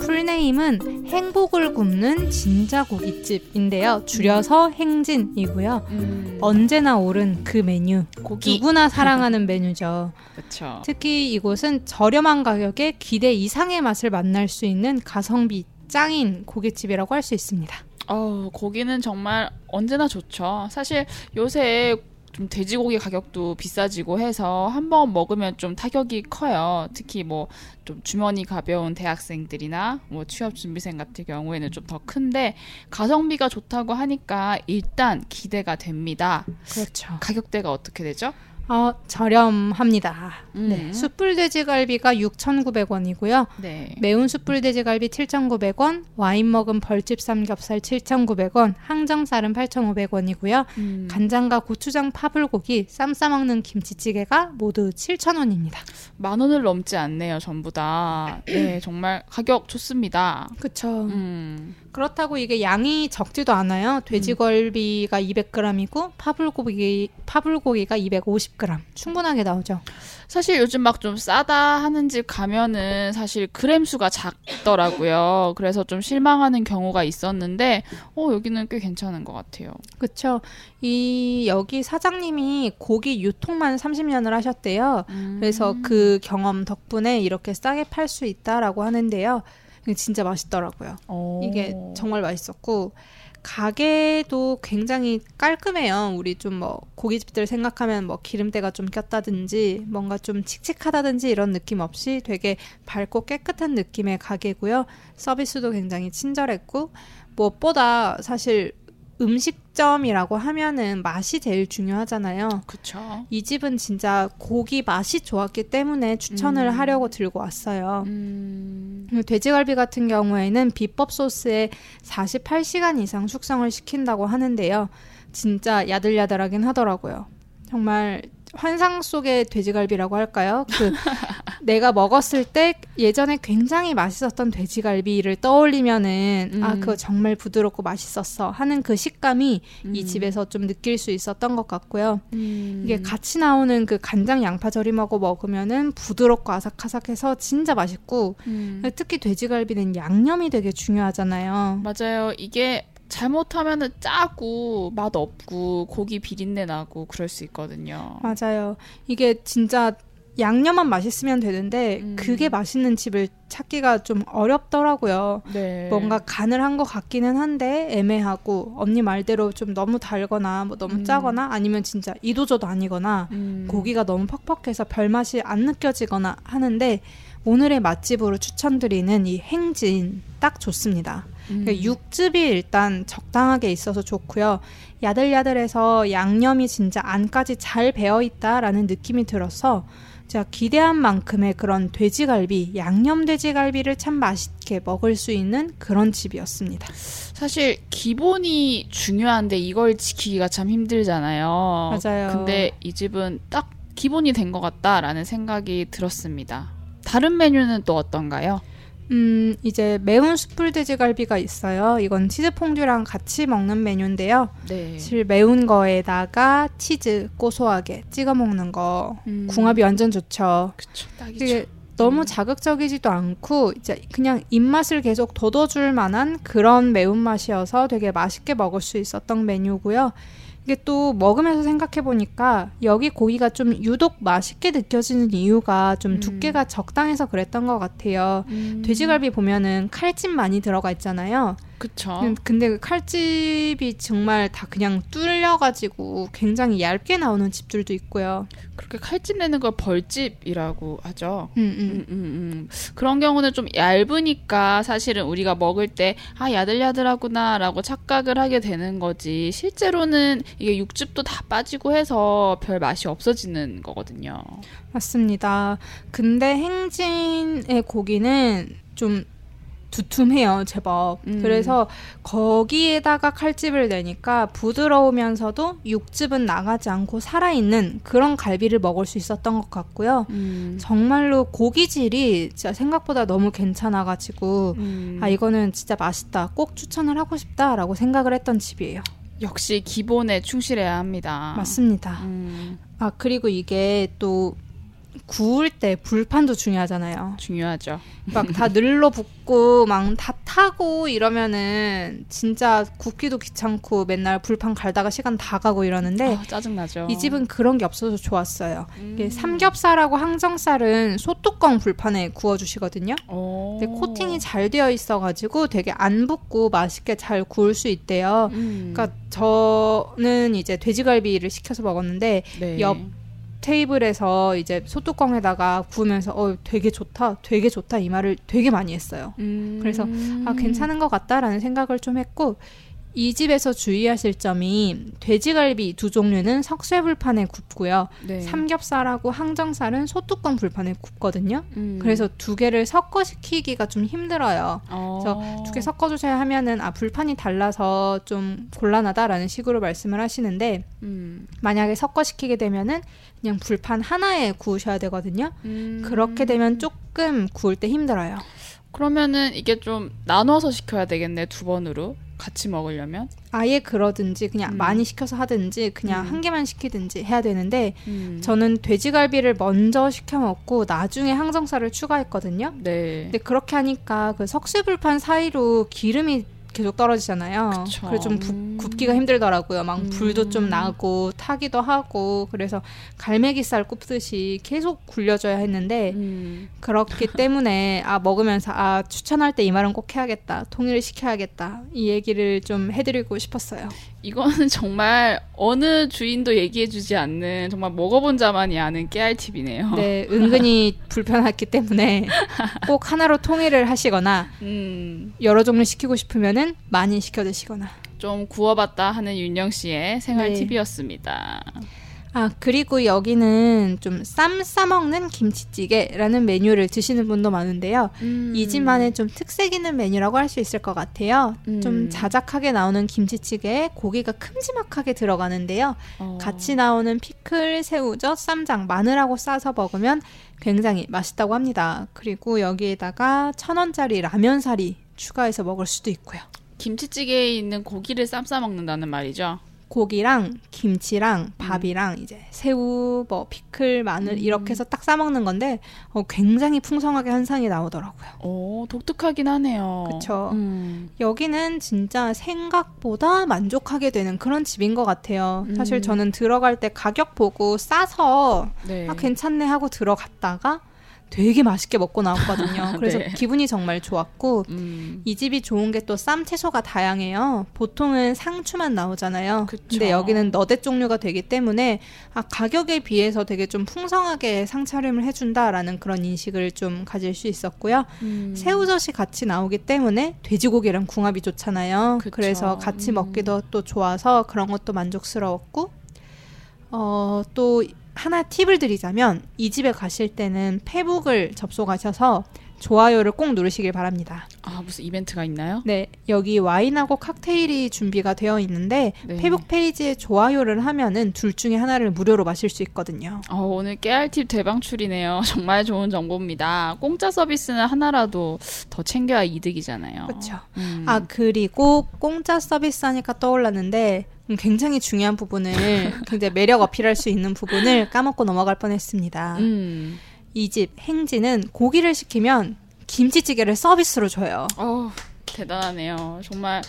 풀네임은 행복을 굽는 진짜 고깃집인데요. 줄여서 행진이고요. 음, 언제나 오른 그 메뉴. 고기. 누구나 사랑하는 메뉴죠. 그렇죠. 특히 이곳은 저렴한 가격에 기대 이상의 맛을 만날 수 있는 가성비 짱인 고깃집이라고 할 수 있습니다. 어, 고기는 정말 언제나 좋죠. 사실 요새 좀 돼지고기 가격도 비싸지고 해서 한 번 먹으면 좀 타격이 커요. 특히 뭐 좀 주머니 가벼운 대학생들이나 뭐 취업 준비생 같은 경우에는 좀 더 큰데 가성비가 좋다고 하니까 일단 기대가 됩니다. 그렇죠. 가격대가 어떻게 되죠? 어, 저렴합니다. 음. 네, 숯불 돼지갈비가 6,900원이고요. 네. 매운 숯불 돼지갈비 7,900원, 와인 먹은 벌집 삼겹살 7,900원, 항정살은 8,500원이고요. 음, 간장과 고추장 파불고기, 쌈 싸먹는 김치찌개가 모두 7,000원입니다. 만 원을 넘지 않네요, 전부 다. 네, 정말 가격 좋습니다. 그쵸. 음. 그렇다고 이게 양이 적지도 않아요. 돼지갈비가 200g이고 파불고기 파불고기가 250g 충분하게 나오죠. 사실 요즘 막 좀 싸다 하는 집 가면은 사실 그램 수가 작더라고요. 그래서 좀 실망하는 경우가 있었는데, 어, 여기는 꽤 괜찮은 것 같아요. 그렇죠. 이 여기 사장님이 고기 유통만 30년을 하셨대요. 그래서 그 경험 덕분에 이렇게 싸게 팔 수 있다라고 하는데요. 진짜 맛있더라고요. 어. 이게 정말 맛있었고 가게도 굉장히 깔끔해요. 우리 좀 뭐 고깃집들 생각하면 뭐 기름때가 좀 꼈다든지 뭔가 좀 칙칙하다든지 이런 느낌 없이 되게 밝고 깨끗한 느낌의 가게고요. 서비스도 굉장히 친절했고 무엇보다 사실 음식점이라고 하면은 맛이 제일 중요하잖아요. 그쵸. 이 집은 진짜 고기 맛이 좋았기 때문에 추천을 음. 하려고 들고 왔어요. 음, 돼지갈비 같은 경우에는 비법 소스에 48시간 이상 숙성을 시킨다고 하는데요. 진짜 야들야들하긴 하더라고요. 정말 환상 속의 돼지갈비라고 할까요? 그 내가 먹었을 때 예전에 굉장히 맛있었던 돼지갈비를 떠올리면은 아 음. 그거 정말 부드럽고 맛있었어 하는 그 식감이 이 음. 집에서 좀 느낄 수 있었던 것 같고요. 음. 이게 같이 나오는 그 간장 양파 절임하고 먹으면은 부드럽고 아삭아삭해서 진짜 맛있고 음. 특히 돼지갈비는 양념이 되게 중요하잖아요. 맞아요. 이게 잘못하면은 짜고 맛 없고 고기 비린내 나고 그럴 수 있거든요. 맞아요. 이게 진짜 양념만 맛있으면 되는데 음. 그게 맛있는 집을 찾기가 좀 어렵더라고요. 네. 뭔가 간을 한 것 같기는 한데 애매하고 언니 말대로 좀 너무 달거나 뭐 너무 음. 짜거나 아니면 진짜 이도저도 아니거나 음. 고기가 너무 퍽퍽해서 별 맛이 안 느껴지거나 하는데 오늘의 맛집으로 추천드리는 이 행진 딱 좋습니다. 음. 그러니까 육즙이 일단 적당하게 있어서 좋고요. 야들야들해서 양념이 진짜 안까지 잘 배어 있다라는 느낌이 들어서 제가 기대한 만큼의 그런 돼지갈비, 양념 돼지갈비를 참 맛있게 먹을 수 있는 그런 집이었습니다. 사실 기본이 중요한데 이걸 지키기가 참 힘들잖아요. 맞아요. 근데 이 집은 딱 기본이 된 것 같다라는 생각이 들었습니다. 다른 메뉴는 또 어떤가요? 음, 이제 매운 숯불 돼지갈비가 있어요. 이건 치즈 퐁듀랑 같이 먹는 메뉴인데요. 네. 사실 매운 거에다가 치즈 고소하게 찍어 먹는 거 음. 궁합이 완전 좋죠. 그쵸. 딱이죠. 너무 음. 자극적이지도 않고 이제 그냥 입맛을 계속 돋워줄 만한 그런 매운맛이어서 되게 맛있게 먹을 수 있었던 메뉴고요. 이게 또 먹으면서 생각해 보니까 여기 고기가 좀 유독 맛있게 느껴지는 이유가 좀 음. 두께가 적당해서 그랬던 것 같아요. 음. 돼지갈비 보면은 칼집 많이 들어가 있잖아요. 그쵸. 음, 근데 그 칼집이 정말 다 그냥 뚫려가지고 굉장히 얇게 나오는 집들도 있고요. 그렇게 칼집 내는 걸 벌집이라고 하죠. 음, 음. 음, 음, 음. 그런 경우는 좀 얇으니까 사실은 우리가 먹을 때, 아, 야들야들하구나, 라고 착각을 하게 되는 거지. 실제로는 이게 육즙도 다 빠지고 해서 별 맛이 없어지는 거거든요. 맞습니다. 근데 행진의 고기는 좀 두툼해요, 제법. 음. 그래서 거기에다가 칼집을 내니까 부드러우면서도 육즙은 나가지 않고 살아있는 그런 갈비를 먹을 수 있었던 것 같고요. 음. 정말로 고기질이 진짜 생각보다 너무 괜찮아가지고 음. 아 이거는 진짜 맛있다 꼭 추천을 하고 싶다라고 생각을 했던 집이에요 역시 기본에 충실해야 합니다. 맞습니다 음, 아 그리고 이게 또 구울 때 불판도 중요하잖아요 중요하죠. 막 다 늘러붙고 막 다 타고 이러면은 진짜 굽기도 귀찮고 맨날 불판 갈다가 시간 다 가고 이러는데 아, 짜증나죠. 이 집은 그런 게 없어서 좋았어요 음. 삼겹살하고 항정살은 소뚜껑 불판에 구워주시거든요 오. 근데 코팅이 잘 되어 있어가지고 되게 안 붓고 맛있게 잘 구울 수 있대요. 음. 그러니까 저는 이제 돼지갈비를 시켜서 먹었는데 네. 옆 테이블에서 이제 소뚜껑에다가 구우면서 어 되게 좋다, 되게 좋다 이 말을 되게 많이 했어요. 음. 그래서 아 괜찮은 것 같다라는 생각을 좀 했고 이 집에서 주의하실 점이 돼지갈비 두 종류는 석쇠 불판에 굽고요. 네. 삼겹살하고 항정살은 소뚜껑 불판에 굽거든요. 음. 그래서 두 개를 섞어 시키기가 좀 힘들어요. 어. 그래서 두 개 섞어 주셔야 하면은 아 불판이 달라서 좀 곤란하다라는 식으로 말씀을 하시는데 음. 만약에 섞어 시키게 되면은 그냥 불판 하나에 구우셔야 되거든요. 음. 그렇게 되면 조금 구울 때 힘들어요. 그러면은 이게 좀 나눠서 시켜야 되겠네 두 번으로 같이 먹으려면. 아예 그러든지 그냥 음. 많이 시켜서 하든지 그냥 음. 한 개만 시키든지 해야 되는데 음. 저는 돼지갈비를 먼저 시켜 먹고 나중에 항정살을 추가했거든요. 네. 근데 그렇게 하니까 그 석쇠불판 사이로 기름이 계속 떨어지잖아요. 그쵸. 그래서 좀 부- 음. 굽기가 힘들더라고요. 막 음. 불도 좀 나고 타기도 하고 그래서 갈매기살 굽듯이 계속 굴려줘야 했는데 음. 그렇기 때문에 아 먹으면서 아 추천할 때 이 말은 꼭 해야겠다. 통일을 시켜야겠다. 이 얘기를 좀 해드리고 싶었어요. 이거는 정말 어느 주인도 얘기해주지 않는 정말 먹어본 자만이 아는 깨알 팁이네요. 네, 은근히 불편했기 때문에 꼭 하나로 통일을 하시거나 음, 여러 종류 시키고 싶으면은 많이 시켜 드시거나. 좀 구워봤다 하는 윤영 씨의 생활 네. 팁이었습니다. 아, 그리고 여기는 좀 쌈 싸먹는 김치찌개라는 메뉴를 드시는 분도 많은데요. 음. 이 집만의 좀 특색 있는 메뉴라고 할 수 있을 것 같아요. 음. 좀 자작하게 나오는 김치찌개에 고기가 큼지막하게 들어가는데요. 어. 같이 나오는 피클, 새우젓, 쌈장, 마늘하고 싸서 먹으면 굉장히 맛있다고 합니다. 그리고 여기에다가 천 원짜리 라면 사리 추가해서 먹을 수도 있고요. 김치찌개에 있는 고기를 쌈 싸 먹는다는 말이죠. 고기랑 김치랑 밥이랑 이제 새우, 뭐 피클, 마늘 음. 이렇게 해서 딱 싸먹는 건데 어, 굉장히 풍성하게 한 상이 나오더라고요. 오, 독특하긴 하네요. 그쵸. 음. 여기는 진짜 생각보다 만족하게 되는 그런 집인 것 같아요. 사실 음. 저는 들어갈 때 가격 보고 싸서 네. 아, 괜찮네 하고 들어갔다가 되게 맛있게 먹고 나왔거든요. 그래서 네. 기분이 정말 좋았고 음. 이 집이 좋은 게 또 쌈 채소가 다양해요. 보통은 상추만 나오잖아요. 그쵸. 근데 여기는 너댓 종류가 되기 때문에 아, 가격에 비해서 되게 좀 풍성하게 상차림을 해준다라는 그런 인식을 좀 가질 수 있었고요. 음. 새우젓이 같이 나오기 때문에 돼지고기랑 궁합이 좋잖아요. 그쵸. 그래서 같이 음. 먹기도 또 좋아서 그런 것도 만족스러웠고, 어, 또 하나 팁을 드리자면 이 집에 가실 때는 페북을 접속하셔서 좋아요를 꼭 누르시길 바랍니다. 아, 무슨 이벤트가 있나요? 네, 여기 와인하고 칵테일이 준비가 되어 있는데 네. 페북 페이지에 좋아요를 하면은 둘 중에 하나를 무료로 마실 수 있거든요. 어, 오늘 깨알 팁 대방출이네요. 정말 좋은 정보입니다. 공짜 서비스는 하나라도 더 챙겨야 이득이잖아요. 그렇죠. 음. 아 그리고 공짜 서비스 하니까 떠올랐는데 음, 굉장히 중요한 부분을 굉장히 매력 어필할 수 있는 부분을 까먹고 넘어갈 뻔했습니다. 음. 이집 행지는 고기를 시키면 김치찌개를 서비스로 줘요. 어, 대단하네요. 정말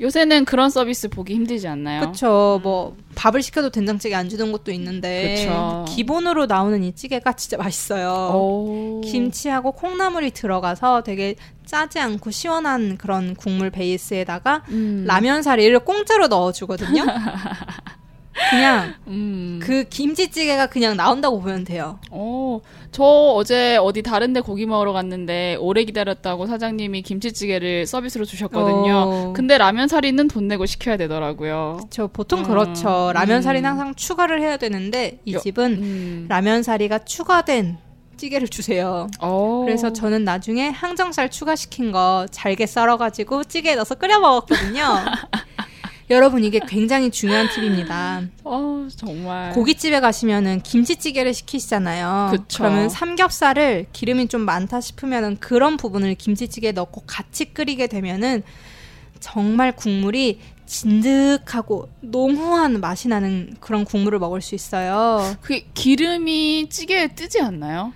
요새는 그런 서비스 보기 힘들지 않나요? 그렇죠. 뭐 밥을 시켜도 된장찌개 안 주는 곳도 있는데 그쵸. 기본으로 나오는 이 찌개가 진짜 맛있어요. 오. 김치하고 콩나물이 들어가서 되게 짜지 않고 시원한 그런 국물 베이스에다가 음. 라면 사리를 공짜로 넣어주거든요. 그냥 음. 그 김치찌개가 그냥 나온다고 보면 돼요. 어, 저 어제 어디 다른데 고기 먹으러 갔는데 오래 기다렸다고 사장님이 김치찌개를 서비스로 주셨거든요. 어. 근데 라면 사리는 돈 내고 시켜야 되더라고요. 저 보통 음. 그렇죠. 라면 음. 사리는 항상 추가를 해야 되는데 이 여- 집은 음. 라면 사리가 추가된 찌개를 주세요. 어. 그래서 저는 나중에 항정살 추가시킨 거 잘게 썰어가지고 찌개에 넣어서 끓여 먹었거든요. 여러분 이게 굉장히 중요한 팁입니다. 어, 정말. 고깃집에 가시면은 김치찌개를 시키시잖아요. 그쵸. 그러면 삼겹살을 기름이 좀 많다 싶으면은 그런 부분을 김치찌개에 넣고 같이 끓이게 되면은 정말 국물이 진득하고 농후한 맛이 나는 그런 국물을 먹을 수 있어요. 그 기름이 찌개에 뜨지 않나요?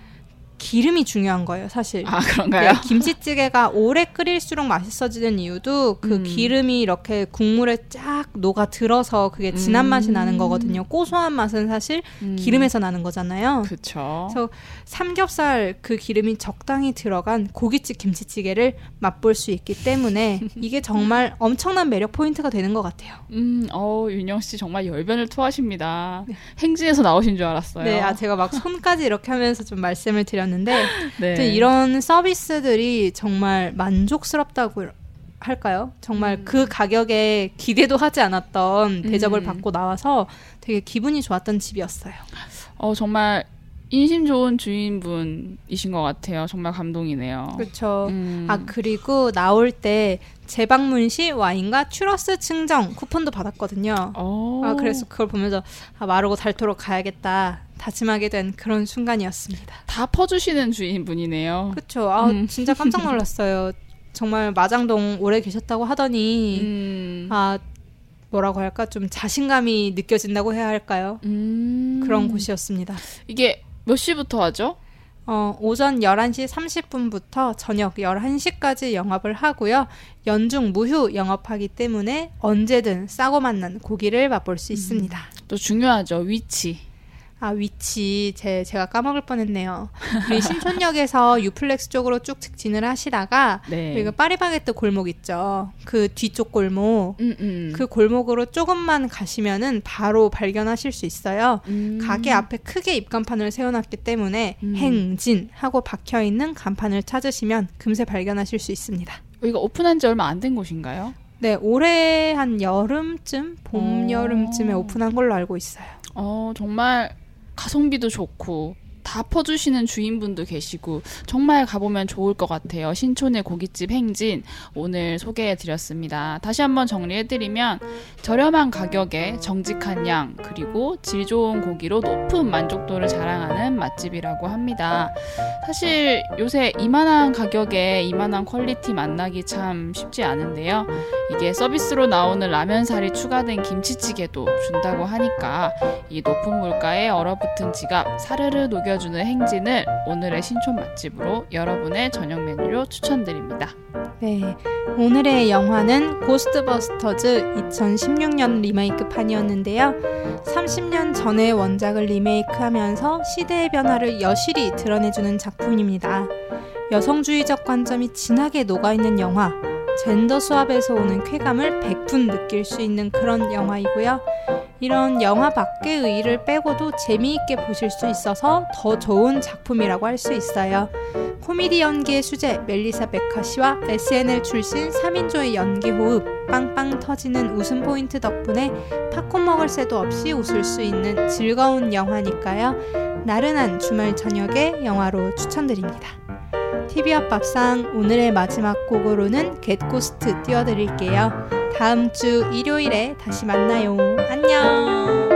기름이 중요한 거예요, 사실. 아, 그런가요? 네, 김치찌개가 오래 끓일수록 맛있어지는 이유도 그 음. 기름이 이렇게 국물에 쫙 녹아 들어서 그게 진한 음. 맛이 나는 거거든요. 고소한 맛은 사실 음. 기름에서 나는 거잖아요. 그쵸. 그래서 삼겹살 그 기름이 적당히 들어간 고깃집 김치찌개를 맛볼 수 있기 때문에 이게 정말 엄청난 매력 포인트가 되는 것 같아요. 음, 어, 윤영 씨 정말 열변을 토하십니다. 행진에서 나오신 줄 알았어요. 네, 아 제가 막 손까지 이렇게 하면서 좀 말씀을 드렸는데 네. 아무튼 이런 서비스들이 정말 만족스럽다고 할까요? 정말 음. 그 가격에 기대도 하지 않았던 대접을 음. 받고 나와서 되게 기분이 좋았던 집이었어요. 어, 정말 인심 좋은 주인분이신 것 같아요. 정말 감동이네요. 그렇죠. 음. 아 그리고 나올 때 재방문 시 와인과 추러스 증정 쿠폰도 받았거든요. 어. 아 그래서 그걸 보면서 아, 마르고 닳도록 가야겠다 다짐하게 된 그런 순간이었습니다. 다 퍼주시는 주인분이네요. 그렇죠. 아 음. 진짜 깜짝 놀랐어요. 정말 마장동 오래 계셨다고 하더니 음. 아 뭐라고 할까 좀 자신감이 느껴진다고 해야 할까요? 음. 그런 곳이었습니다. 이게 몇 시부터 하죠? 어, 오전 11시 30분부터 저녁 11시까지 영업을 하고요. 연중 무휴 영업하기 때문에 언제든 싸고 맛난 고기를 맛볼 수 있습니다. 또 중요하죠. 위치. 아, 위치 제 제가 까먹을 뻔했네요. 우리 신촌역에서 유플렉스 쪽으로 쭉 직진을 하시다가 네. 여기가 파리바게뜨 골목 있죠. 그 뒤쪽 골목. 음, 음. 그 골목으로 조금만 가시면은 바로 발견하실 수 있어요. 음. 가게 앞에 크게 입간판을 세워놨기 때문에 음. 행진 하고 박혀 있는 간판을 찾으시면 금세 발견하실 수 있습니다. 여기가 오픈한 지 얼마 안 된 곳인가요? 네, 올해 한 여름쯤, 봄 오. 여름쯤에 오픈한 걸로 알고 있어요. 어, 정말 가성비도 좋고 다 퍼주시는 주인분도 계시고 정말 가보면 좋을 것 같아요. 신촌의 고깃집 행진 오늘 소개해드렸습니다. 다시 한번 정리해드리면 저렴한 가격에 정직한 양 그리고 질 좋은 고기로 높은 만족도를 자랑하는 맛집이라고 합니다. 사실 요새 이만한 가격에 이만한 quality 만나기 참 쉽지 않은데요. 이게 서비스로 나오는 라면사리 추가된 김치찌개도 준다고 하니까 이 높은 물가에 얼어붙은 지갑 사르르 녹여 주는 행진을 오늘의 신촌 맛집으로 여러분의 저녁 메뉴로 추천드립니다. 네, 오늘의 영화는 고스트버스터즈 2016년 리메이크판이었는데요. 30년 전의 원작을 리메이크하면서 시대의 변화를 여실히 드러내주는 작품입니다. 여성주의적 관점이 진하게 녹아있는 영화, 젠더 수합에서 오는 쾌감을 백분 느낄 수 있는 그런 영화이고요. 이런 영화 밖의 의의를 빼고도 재미있게 보실 수 있어서 더 좋은 작품이라고 할 수 있어요. 코미디 연기의 수제 멜리사 베카 씨와 SNL 출신 3인조의 연기 호흡 빵빵 터지는 웃음 포인트 덕분에 팝콘 먹을 새도 없이 웃을 수 있는 즐거운 영화니까요. 나른한 주말 저녁에 영화로 추천드립니다. TV 앞 밥상 오늘의 마지막 곡으로는 겟고스트 띄워드릴게요. 다음 주 일요일에 다시 만나요. 안녕!